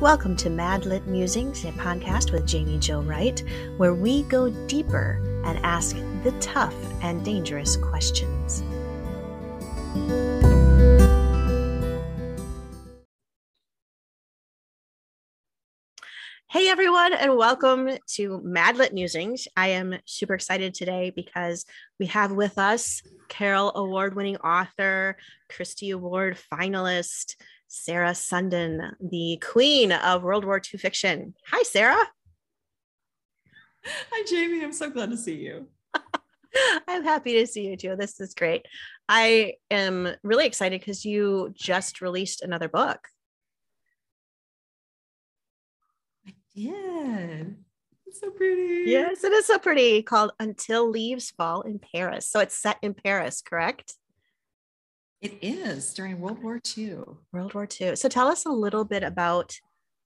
Welcome to Mad Lit Musings, a podcast with Jaime Jo Wright, where we go deeper and ask the tough and dangerous questions. Hey everyone, and welcome to Mad Lit Musings. I am super excited today because we have with us Carol Award winning author, Christy Award finalist, Sarah Sundin, the queen of World War II fiction. Hi, Sarah. Hi, Jaime. I'm so glad to see you. I'm happy to see you too. This is great. I am really excited because you just released another book. I did. It's so pretty. Yes, it is so pretty called Until Leaves Fall in Paris. So it's set in Paris, correct? It is during World War II. World War II. So tell us a little bit about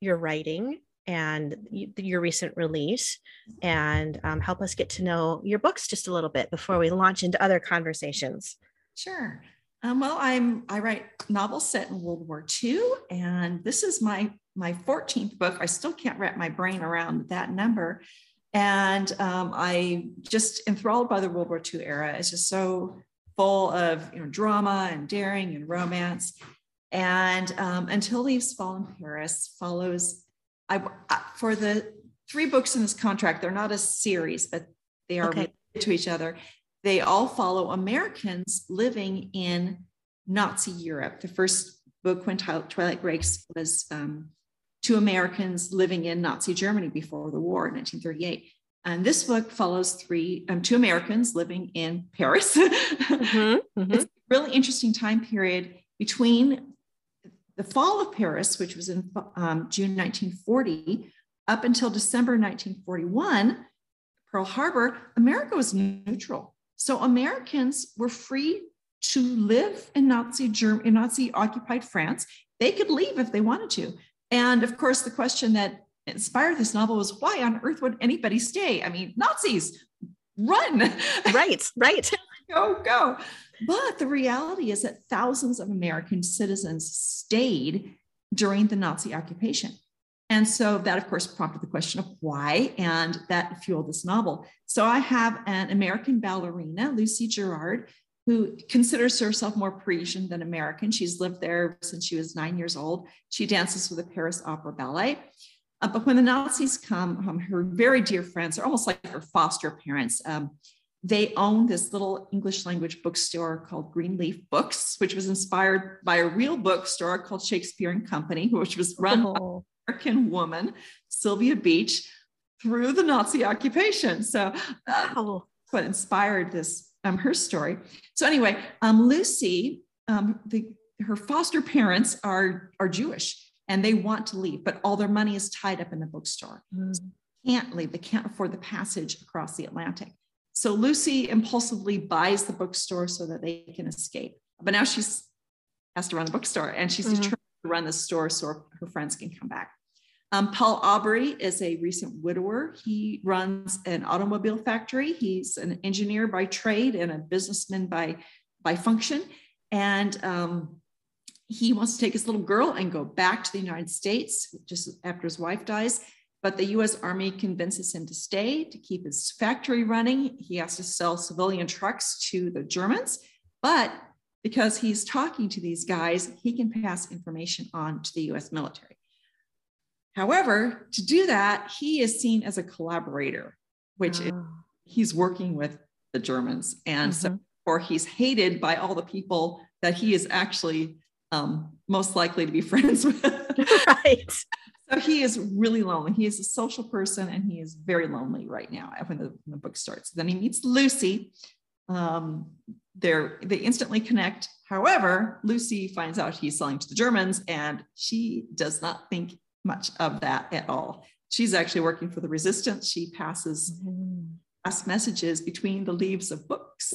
your writing and your recent release and um, help us get to know your books just a little bit before we launch into other conversations. Sure. Um, well, I'm I write novels set in World War II, and this is my my 14th book. I still can't wrap my brain around that number, and um, I just enthralled by the World War II era. It's just so full of you know drama and daring and romance. And um, Until Leaves Fall in Paris follows. I for the three books in this contract, they're not a series, but they are okay. related to each other. They all follow Americans living in Nazi Europe. The first book, when Twilight Breaks, was um, two Americans living in Nazi Germany before the war in 1938. And this book follows three, um, two Americans living in Paris. mm-hmm, mm-hmm. It's a really interesting time period between the fall of Paris, which was in um, June 1940, up until December 1941, Pearl Harbor, America was neutral. So Americans were free to live in Nazi Germany, in Nazi occupied France. They could leave if they wanted to. And of course, the question that inspired this novel was why on earth would anybody stay? I mean, Nazis, run. Right, right. go, go. But the reality is that thousands of American citizens stayed during the Nazi occupation. And so that, of course, prompted the question of why, and that fueled this novel. So I have an American ballerina, Lucy Girard, who considers herself more Parisian than American. She's lived there since she was nine years old. She dances with the Paris Opera Ballet. Uh, but when the Nazis come, um, her very dear friends are almost like her foster parents. Um, they own this little English language bookstore called Greenleaf Books, which was inspired by a real bookstore called Shakespeare and Company, which was run oh. by an American woman, Sylvia Beach, through the Nazi occupation. So uh, what inspired this um, her story. So anyway, um, Lucy, um, the, her foster parents are are Jewish, and they want to leave, but all their money is tied up in the bookstore. Mm. So can't leave. They can't afford the passage across the Atlantic. So Lucy impulsively buys the bookstore so that they can escape. But now she's has to run the bookstore, and she's mm-hmm. determined to run the store so her friends can come back. Um, Paul Aubrey is a recent widower. He runs an automobile factory. He's an engineer by trade and a businessman by, by function. And um, he wants to take his little girl and go back to the United States just after his wife dies. But the US Army convinces him to stay to keep his factory running. He has to sell civilian trucks to the Germans. But because he's talking to these guys, he can pass information on to the US military. However, to do that, he is seen as a collaborator, which oh. is, he's working with the Germans. And mm-hmm. so, or he's hated by all the people that he is actually um, most likely to be friends with. right. So he is really lonely. He is a social person and he is very lonely right now when the, when the book starts. Then he meets Lucy. Um, they're, they instantly connect. However, Lucy finds out he's selling to the Germans and she does not think much of that at all. She's actually working for the resistance. She passes mm-hmm. pass messages between the leaves of books.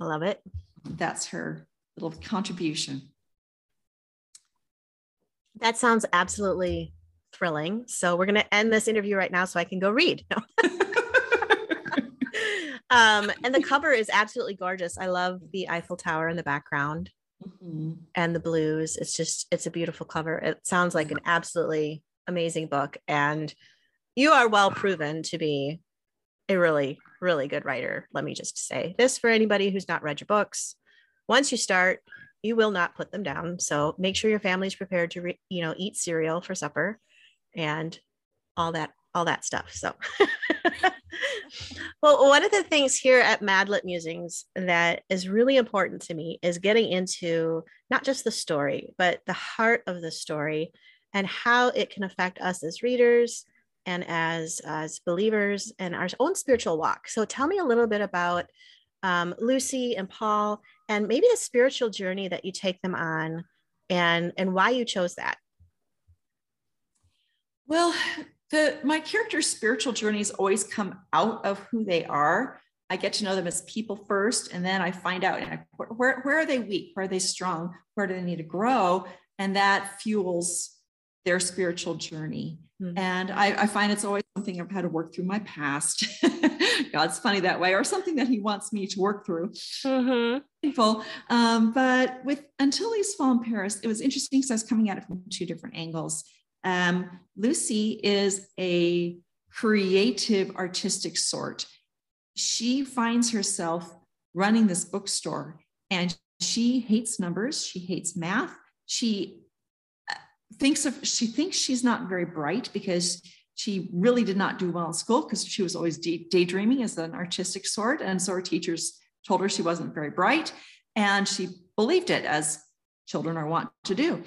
I love it. That's her little contribution. That sounds absolutely thrilling. So we're going to end this interview right now so I can go read. um, and the cover is absolutely gorgeous. I love the Eiffel Tower in the background mm-hmm. and the blues. It's just, it's a beautiful cover. It sounds like an absolutely amazing book. And you are well proven to be a really, really good writer. Let me just say this for anybody who's not read your books. Once you start, you will not put them down. So make sure your family's prepared to, re- you know, eat cereal for supper and all that, all that stuff. So, well, one of the things here at Madlit Musings that is really important to me is getting into not just the story, but the heart of the story and how it can affect us as readers and as as believers and our own spiritual walk. So tell me a little bit about um, Lucy and Paul and maybe the spiritual journey that you take them on and and why you chose that. Well, the my character's spiritual journeys always come out of who they are. I get to know them as people first, and then I find out where, where are they weak, where are they strong, where do they need to grow, and that fuels their spiritual journey. Mm-hmm. And I, I, find it's always something I've had to work through my past. God's funny that way, or something that He wants me to work through. Mm-hmm. Um, but with Until Leaves Fall in Paris, it was interesting because I was coming at it from two different angles. Um, Lucy is a creative, artistic sort. She finds herself running this bookstore and she hates numbers, she hates math. She thinks of she thinks she's not very bright because she really did not do well in school because she was always daydreaming as an artistic sort and so her teachers told her she wasn't very bright and she believed it as children are wont to do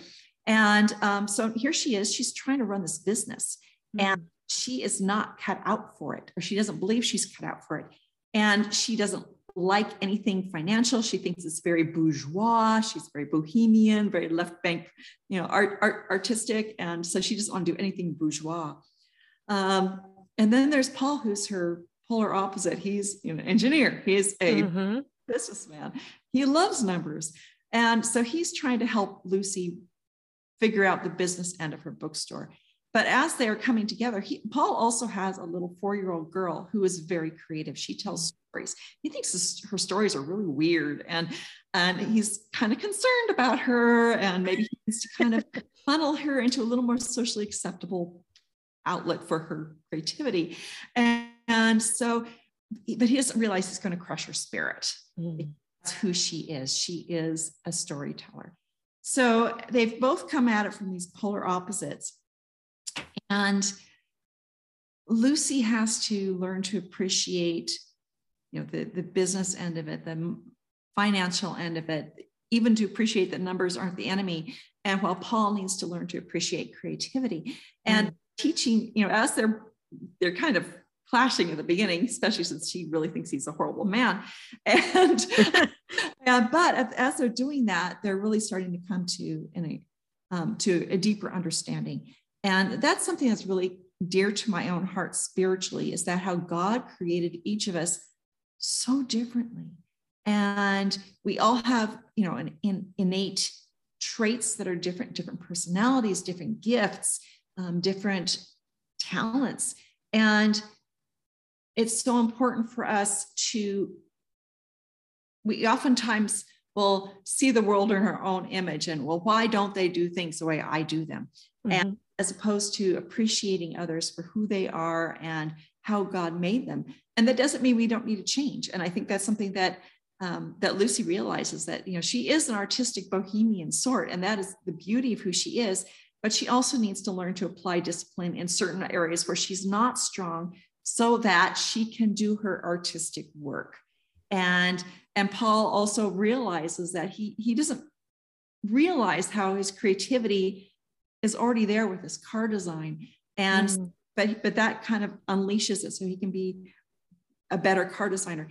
and um, so here she is, she's trying to run this business mm-hmm. and she is not cut out for it, or she doesn't believe she's cut out for it. And she doesn't like anything financial. She thinks it's very bourgeois. She's very bohemian, very left bank, you know, art, art artistic. And so she doesn't want to do anything bourgeois. Um, and then there's Paul, who's her polar opposite. He's you know, an engineer. He's a mm-hmm. businessman. He loves numbers. And so he's trying to help Lucy figure out the business end of her bookstore. But as they are coming together, he, Paul also has a little four year old girl who is very creative. She tells stories. He thinks this, her stories are really weird, and and he's kind of concerned about her, and maybe he needs to kind of funnel her into a little more socially acceptable outlet for her creativity. And, and so, but he doesn't realize he's going to crush her spirit. Mm. That's who she is. She is a storyteller. So they've both come at it from these polar opposites. And Lucy has to learn to appreciate, you know, the, the business end of it, the financial end of it, even to appreciate that numbers aren't the enemy. And while Paul needs to learn to appreciate creativity and mm. teaching, you know, as they're they're kind of clashing at the beginning, especially since she really thinks he's a horrible man. And, and but as they're doing that, they're really starting to come to in a um, to a deeper understanding. And that's something that's really dear to my own heart spiritually is that how God created each of us so differently. And we all have, you know, an, an innate traits that are different, different personalities, different gifts, um, different talents. And it's so important for us to we oftentimes will see the world in our own image and well why don't they do things the way i do them mm-hmm. and as opposed to appreciating others for who they are and how god made them and that doesn't mean we don't need to change and i think that's something that um, that lucy realizes that you know she is an artistic bohemian sort and that is the beauty of who she is but she also needs to learn to apply discipline in certain areas where she's not strong so that she can do her artistic work. And, and Paul also realizes that he, he doesn't realize how his creativity is already there with his car design. And mm. But but that kind of unleashes it so he can be a better car designer.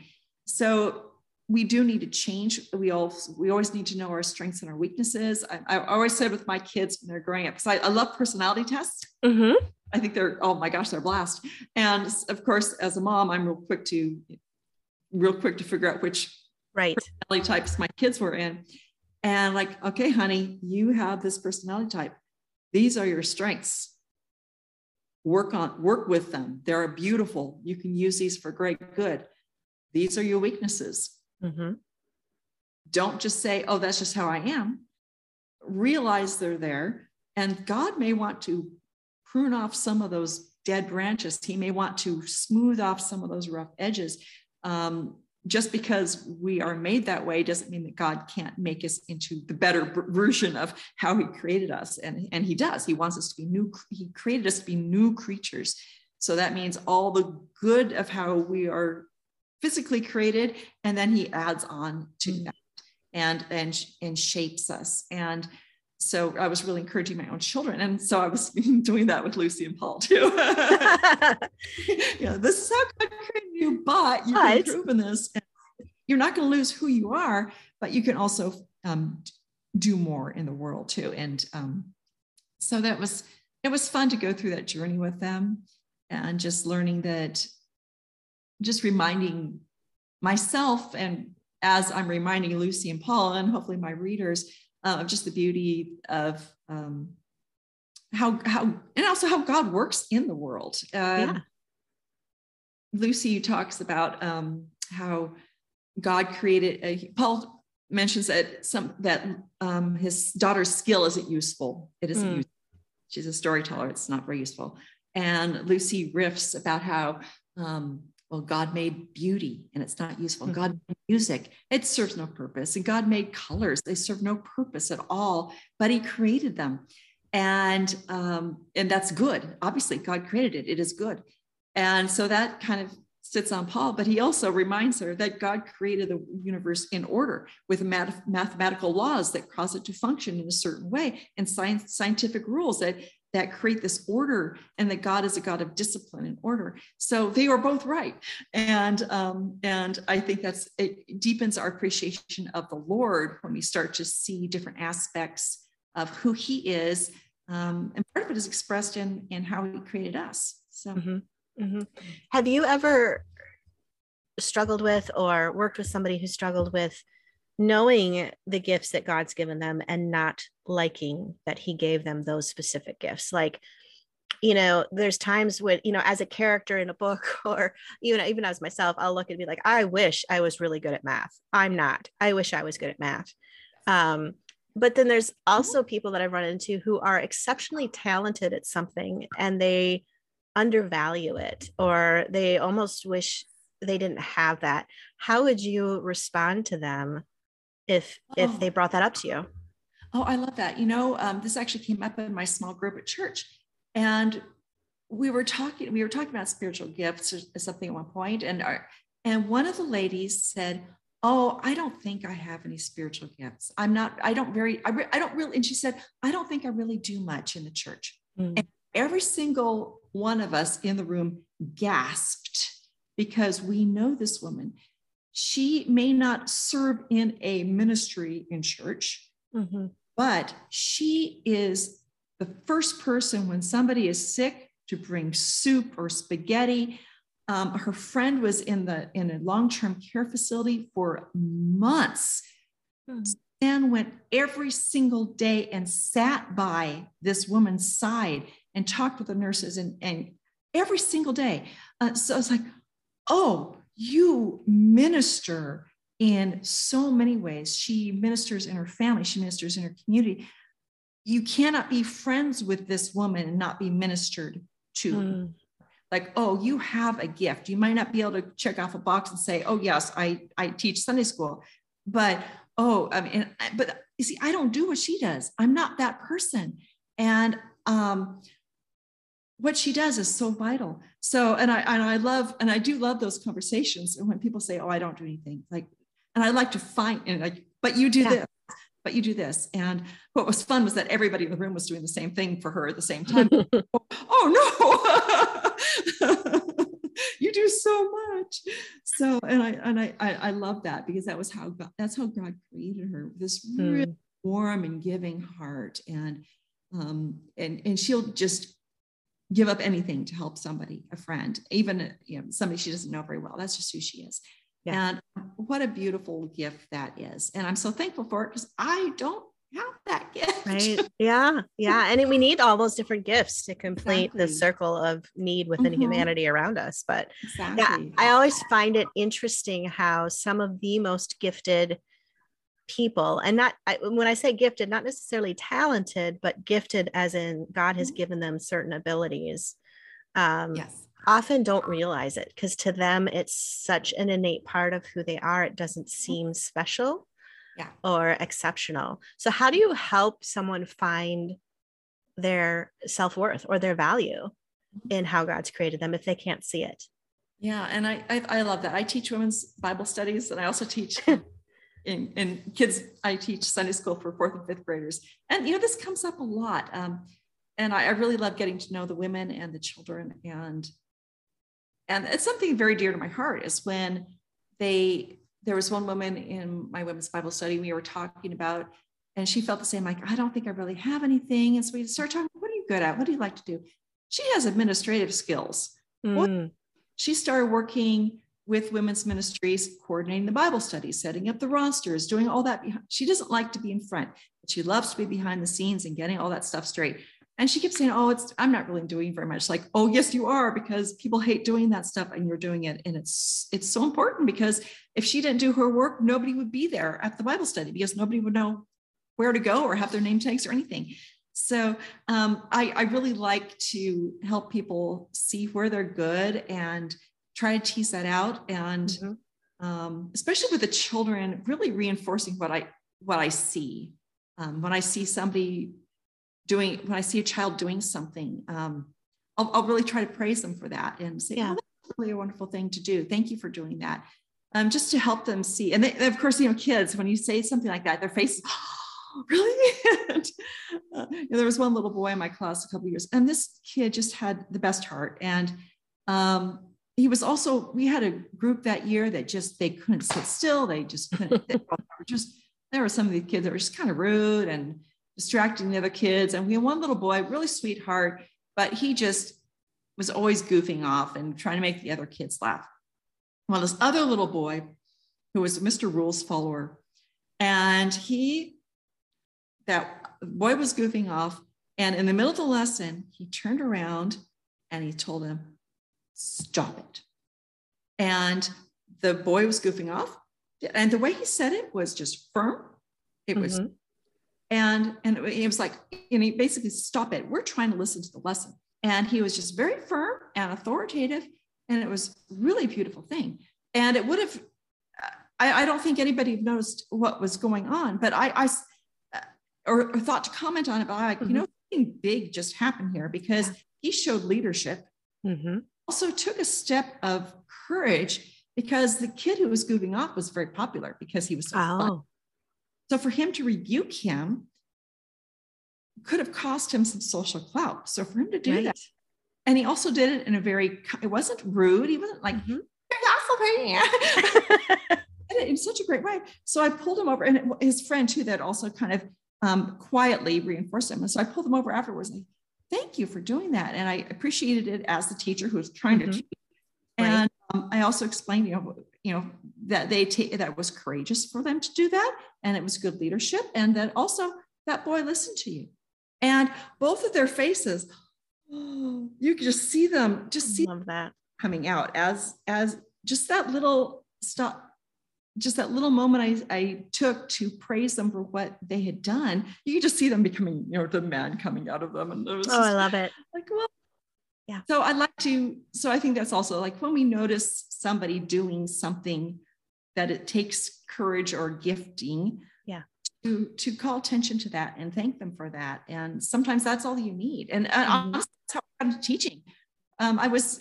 So we do need to change. We all we always need to know our strengths and our weaknesses. I, I always said with my kids when they're growing up, because I, I, love personality tests. Mm-hmm. I think they're, oh my gosh, they're blast. And of course, as a mom, I'm real quick to real quick to figure out which right personality types my kids were in. And like, okay, honey, you have this personality type. These are your strengths. Work on, work with them. They're beautiful. You can use these for great good. These are your weaknesses. Mm-hmm. Don't just say, oh, that's just how I am. Realize they're there. And God may want to prune off some of those dead branches. He may want to smooth off some of those rough edges. Um, just because we are made that way doesn't mean that God can't make us into the better version of how He created us. And, and He does. He wants us to be new, He created us to be new creatures. So that means all the good of how we are physically created, and then He adds on to mm. that and and and shapes us. And so I was really encouraging my own children. And so I was doing that with Lucy and Paul too. you know, this is how God created you, but you can improve in this. And you're not going to lose who you are, but you can also um, do more in the world too. And um, so that was, it was fun to go through that journey with them and just learning that, just reminding myself and as I'm reminding Lucy and Paul and hopefully my readers uh, of just the beauty of um, how how and also how God works in the world. Uh, yeah. Lucy talks about um, how God created. A, Paul mentions that some that um, his daughter's skill isn't useful. It isn't. Mm. Useful. She's a storyteller. It's not very useful. And Lucy riffs about how um, well, God made beauty and it's not useful. Mm-hmm. God made music, it serves no purpose. And God made colors, they serve no purpose at all, but He created them. And um, and that's good. Obviously, God created it, it is good. And so that kind of sits on Paul, but he also reminds her that God created the universe in order with math- mathematical laws that cause it to function in a certain way and science, scientific rules that that create this order and that god is a god of discipline and order so they are both right and um, and i think that's it deepens our appreciation of the lord when we start to see different aspects of who he is um, and part of it is expressed in in how he created us so mm-hmm. Mm-hmm. have you ever struggled with or worked with somebody who struggled with knowing the gifts that God's given them and not liking that He gave them those specific gifts. Like, you know, there's times when, you know, as a character in a book or even even as myself, I'll look and be like, I wish I was really good at math. I'm not. I wish I was good at math. Um, but then there's also people that I've run into who are exceptionally talented at something and they undervalue it or they almost wish they didn't have that. How would you respond to them if oh. if they brought that up to you oh i love that you know um, this actually came up in my small group at church and we were talking we were talking about spiritual gifts or something at one point and our, and one of the ladies said oh i don't think i have any spiritual gifts i'm not i don't very i, re, I don't really and she said i don't think i really do much in the church mm. and every single one of us in the room gasped because we know this woman she may not serve in a ministry in church, mm-hmm. but she is the first person when somebody is sick to bring soup or spaghetti. Um, her friend was in the in a long-term care facility for months. Mm. Stan went every single day and sat by this woman's side and talked with the nurses and, and every single day. Uh, so I was like, oh, you minister in so many ways. She ministers in her family, she ministers in her community. You cannot be friends with this woman and not be ministered to. Mm. Like, oh, you have a gift. You might not be able to check off a box and say, oh, yes, I, I teach Sunday school. But, oh, I mean, but you see, I don't do what she does. I'm not that person. And um, what she does is so vital. So, and I and I love and I do love those conversations. And when people say, "Oh, I don't do anything," like, and I like to find and like, but you do yeah. this, but you do this. And what was fun was that everybody in the room was doing the same thing for her at the same time. oh, no. you do so much so and i and I, I i love that because that was how god that's how god created her this mm. really warm and giving heart and um and and she'll just give up anything to help somebody, a friend, even you know, somebody she doesn't know very well. That's just who she is. Yeah. And what a beautiful gift that is. And I'm so thankful for it because I don't have that gift. Right. Yeah. Yeah. And we need all those different gifts to complete exactly. the circle of need within mm-hmm. humanity around us. But exactly. yeah, I always find it interesting how some of the most gifted people and not I, when i say gifted not necessarily talented but gifted as in god has mm-hmm. given them certain abilities um yes often don't realize it because to them it's such an innate part of who they are it doesn't mm-hmm. seem special yeah. or exceptional so how do you help someone find their self-worth or their value mm-hmm. in how god's created them if they can't see it yeah and i i, I love that i teach women's bible studies and i also teach in, in kids, I teach Sunday school for fourth and fifth graders. And, you know, this comes up a lot. Um, and I, I really love getting to know the women and the children. And, and it's something very dear to my heart is when they, there was one woman in my women's Bible study we were talking about, and she felt the same, like, I don't think I really have anything. And so we started talking, what are you good at? What do you like to do? She has administrative skills. Mm. She started working with women's ministries, coordinating the Bible study, setting up the rosters, doing all that. She doesn't like to be in front, but she loves to be behind the scenes and getting all that stuff straight. And she keeps saying, Oh, it's I'm not really doing very much. Like, oh, yes, you are, because people hate doing that stuff and you're doing it. And it's it's so important because if she didn't do her work, nobody would be there at the Bible study because nobody would know where to go or have their name tags or anything. So um, I, I really like to help people see where they're good and try to tease that out. And mm-hmm. um, especially with the children really reinforcing what i what i see. Um, when i see somebody doing when i see a child doing something um, I'll, I'll, really try to praise them for that and say yeah. oh, that's really a wonderful thing to do. Thank you for doing that. Um, just to help them see. And they, of course you know kids when you say something like that their face oh, really uh, you know, there was one little boy in my class a couple years and this kid just had the best heart. And um, he was also we had a group that year that just they couldn't sit still they just couldn't just there were some of the kids that were just kind of rude and distracting the other kids. And we had one little boy really sweetheart but he just was always goofing off and trying to make the other kids laugh. Well this other little boy who was mr rules follower and he that boy was goofing off and in the middle of the lesson he turned around and he told him stop it. And the boy was goofing off. And the way he said it was just firm. It was, mm-hmm. and and it was like, and he basically stop it. We're trying to listen to the lesson. And he was just very firm and authoritative. And it was really beautiful thing. And it would have, I, I don't think anybody noticed what was going on, but I, I or, or thought to comment on it, but I like, mm-hmm. you know, something big just happened here because he showed leadership. Mm-hmm also took a step of courage because the kid who was goofing off was very popular because he was so oh. fun. So for him to rebuke him could have cost him some social clout. So for him to do right. that, and he also did it in a very, it wasn't rude. He wasn't like, mm-hmm. in such a great way. So I pulled him over, and his friend too, that also kind of um, quietly reinforced him. And so I pulled him over afterwards, like, thank you for doing that. And I appreciated it as the teacher who was trying mm-hmm. to teach. Right. And um, I also explained, you know, you know that they take that was courageous for them to do that, and it was good leadership, and that also that boy listened to you, and both of their faces, oh, you could just see them, just see that coming out as as just that little stop just that little moment I, I took to praise them for what they had done, you could just see them becoming, you know, the man coming out of them. And it was oh, I love it. Like, well, yeah. So I'd like to, so I think that's also like when we notice somebody doing something that it takes courage or gifting. Yeah. To, to call attention to that and thank them for that. And sometimes that's all you need. And, and mm-hmm. honestly, that's how I got into teaching. Um, I was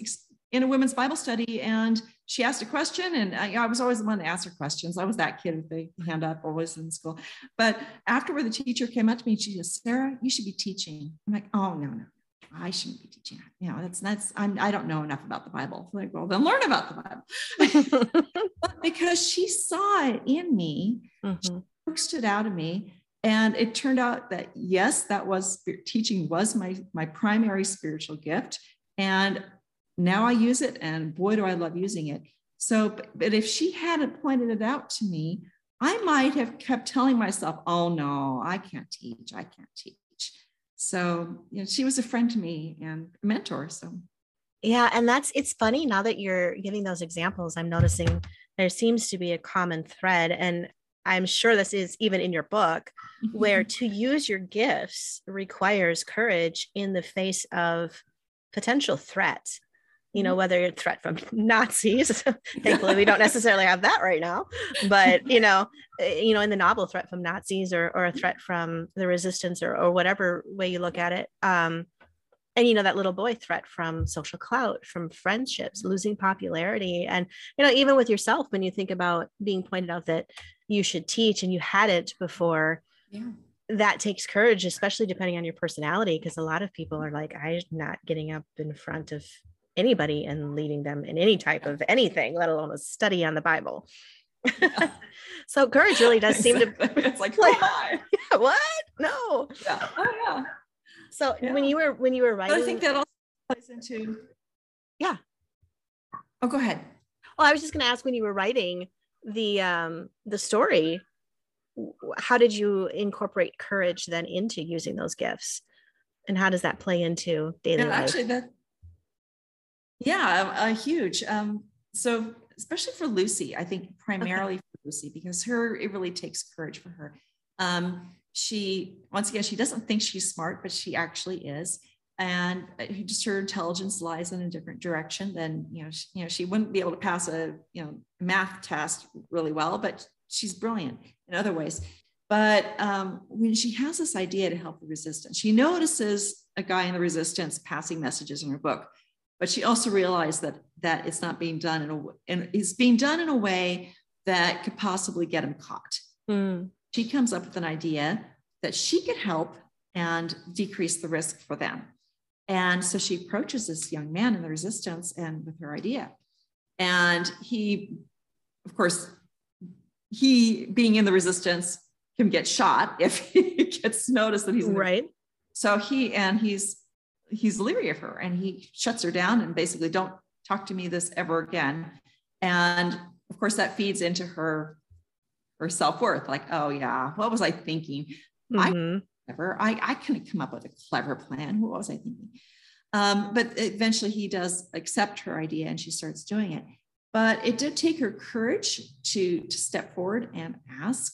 in a women's Bible study and she asked a question and I, I, was always the one to ask her questions. I was that kid with the hand up always in school. But afterward, the teacher came up to me and she said, Sarah, you should be teaching. I'm like, oh, no, no, I shouldn't be teaching. You know, that's, that's, I'm, I don't know enough about the Bible. I'm like, well, then learn about the Bible. But because she saw it in me, mm-hmm. she it out of me. And it turned out that yes, that was teaching was my, my primary spiritual gift. And now I use it, and boy, do I love using it. So, but if she hadn't pointed it out to me, I might have kept telling myself, oh no, I can't teach, I can't teach. So, you know, she was a friend to me and a mentor. So, yeah. And that's, it's funny now that you're giving those examples, I'm noticing there seems to be a common thread. And I'm sure this is even in your book, where to use your gifts requires courage in the face of potential threat. You know, mm-hmm. whether it's threat from Nazis, thankfully we don't necessarily have that right now, but you know, eh, you know, in the novel, threat from Nazis or or a threat from the resistance or or whatever way you look at it. Um, and you know that little boy threat from social clout from friendships losing popularity and you know even with yourself when you think about being pointed out that you should teach and you hadn't before yeah. that takes courage especially depending on your personality because a lot of people are like i'm not getting up in front of anybody and leading them in any type of anything let alone a study on the bible yeah. so courage really does seem to it's like, like yeah, what no yeah oh yeah so yeah. when you were when you were writing, but I think that also plays into yeah. Oh, go ahead. Well, I was just going to ask when you were writing the um the story, how did you incorporate courage then into using those gifts, and how does that play into daily yeah, life? Actually, that yeah, a, huge. Um, so especially for Lucy, I think primarily okay. for Lucy because her it really takes courage for her. Um, she once again she doesn't think she's smart but she actually is and uh, just her intelligence lies in a different direction than you know she, you know she wouldn't be able to pass a you know math test really well but she's brilliant in other ways but um, when she has this idea to help the resistance she notices a guy in the resistance passing messages in her book but she also realized that that it's not being done in a and it's being done in a way that could possibly get him caught mm she comes up with an idea that she could help and decrease the risk for them. And so she approaches this young man in the resistance and with her idea. And he, of course, he being in the resistance can get shot if he gets noticed that he's right. So he and he's he's leery of her and he shuts her down and basically don't talk to me this ever again. And of course, that feeds into her her self-worth like oh yeah what was i thinking? Mm-hmm. i never I, I couldn't come up with a clever plan. What was i thinking? Um, but eventually he does accept her idea and she starts doing it. But it did take her courage to to step forward and ask.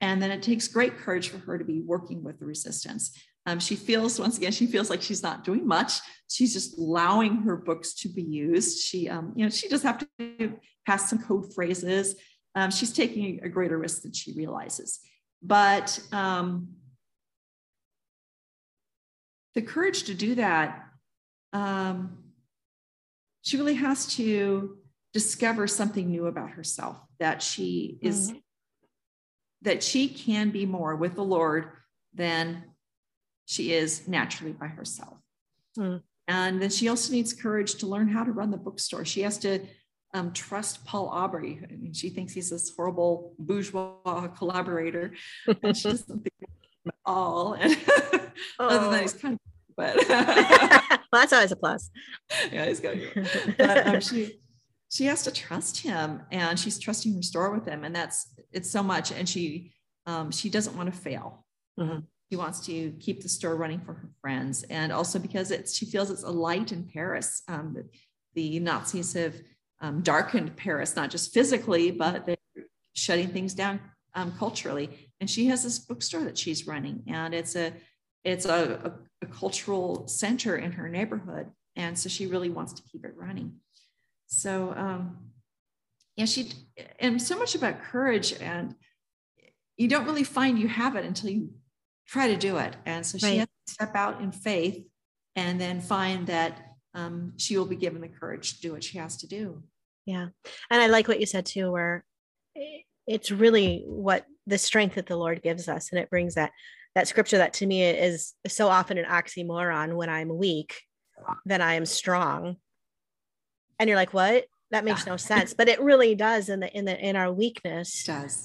And then it takes great courage for her to be working with the resistance um, she feels once again she feels like she's not doing much she's just allowing her books to be used she um, you know she just have to pass some code phrases um, she's taking a greater risk than she realizes. But um, the courage to do that, um, she really has to discover something new about herself that she is mm-hmm. that she can be more with the lord than she is naturally by herself mm. and then she also needs courage to learn how to run the bookstore she has to um, trust Paul Aubrey. I mean, she thinks he's this horrible bourgeois collaborator, and she doesn't think at all. And oh. other than he's kind of, but well, that's always a plus. Yeah, he's got. But um, she she has to trust him, and she's trusting her store with him, and that's it's so much. And she um, she doesn't want to fail. Mm-hmm. She wants to keep the store running for her friends, and also because it's she feels it's a light in Paris. Um, the, Nazis have um, darkened Paris, not just physically, but they're shutting things down um, culturally. And she has this bookstore that she's running, and it's a it's a, a, a, cultural center in her neighborhood, and so she really wants to keep it running. So um, yeah, she and so much about courage, and you don't really find you have it until you try to do it. And so she right. has to step out in faith, and then find that um, she will be given the courage to do what she has to do. Yeah. And I like what you said too, where it's really what the strength that the Lord gives us. And it brings that that scripture that to me is so often an oxymoron when I'm weak, then I am strong. And you're like, what? That makes no sense. But it really does in the in the in our weakness,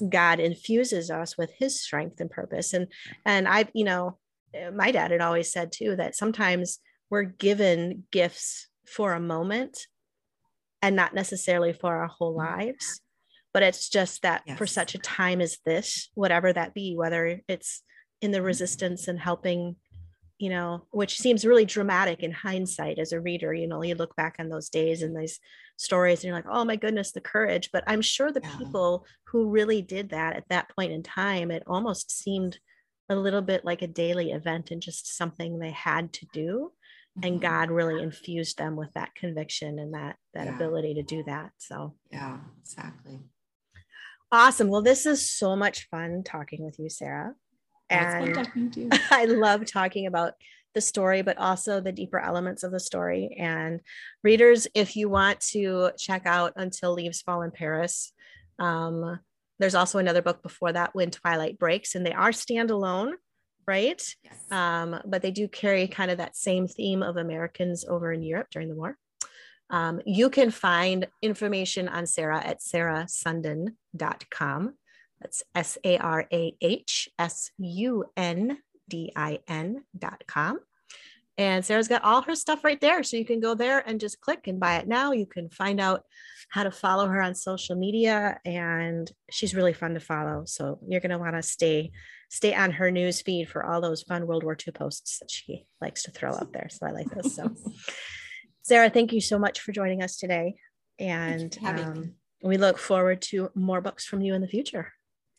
God infuses us with his strength and purpose. And and I, you know, my dad had always said too that sometimes we're given gifts for a moment and not necessarily for our whole mm-hmm. lives but it's just that yes. for such a time as this whatever that be whether it's in the mm-hmm. resistance and helping you know, which seems really dramatic in hindsight as a reader. You know, you look back on those days and these stories and you're like, oh my goodness, the courage. But I'm sure the yeah. people who really did that at that point in time, it almost seemed a little bit like a daily event and just something they had to do. Mm-hmm. And God really infused them with that conviction and that that yeah. ability to do that. So yeah, exactly. Awesome. Well, this is so much fun talking with you, Sarah. And I love talking about the story, but also the deeper elements of the story. And readers, if you want to check out Until Leaves Fall in Paris, um, there's also another book before that, When Twilight Breaks, and they are standalone, right? Yes. Um, but they do carry kind of that same theme of Americans over in Europe during the war. Um, you can find information on Sarah at sarahsundin.com. That's S A R A H S U N D I N dot com. And Sarah's got all her stuff right there. So you can go there and just click and buy it now. You can find out how to follow her on social media. And she's really fun to follow. So you're going to want to stay stay on her news feed for all those fun World War II posts that she likes to throw out there. So I like this. So Sarah, thank you so much for joining us today. And um, we look forward to more books from you in the future.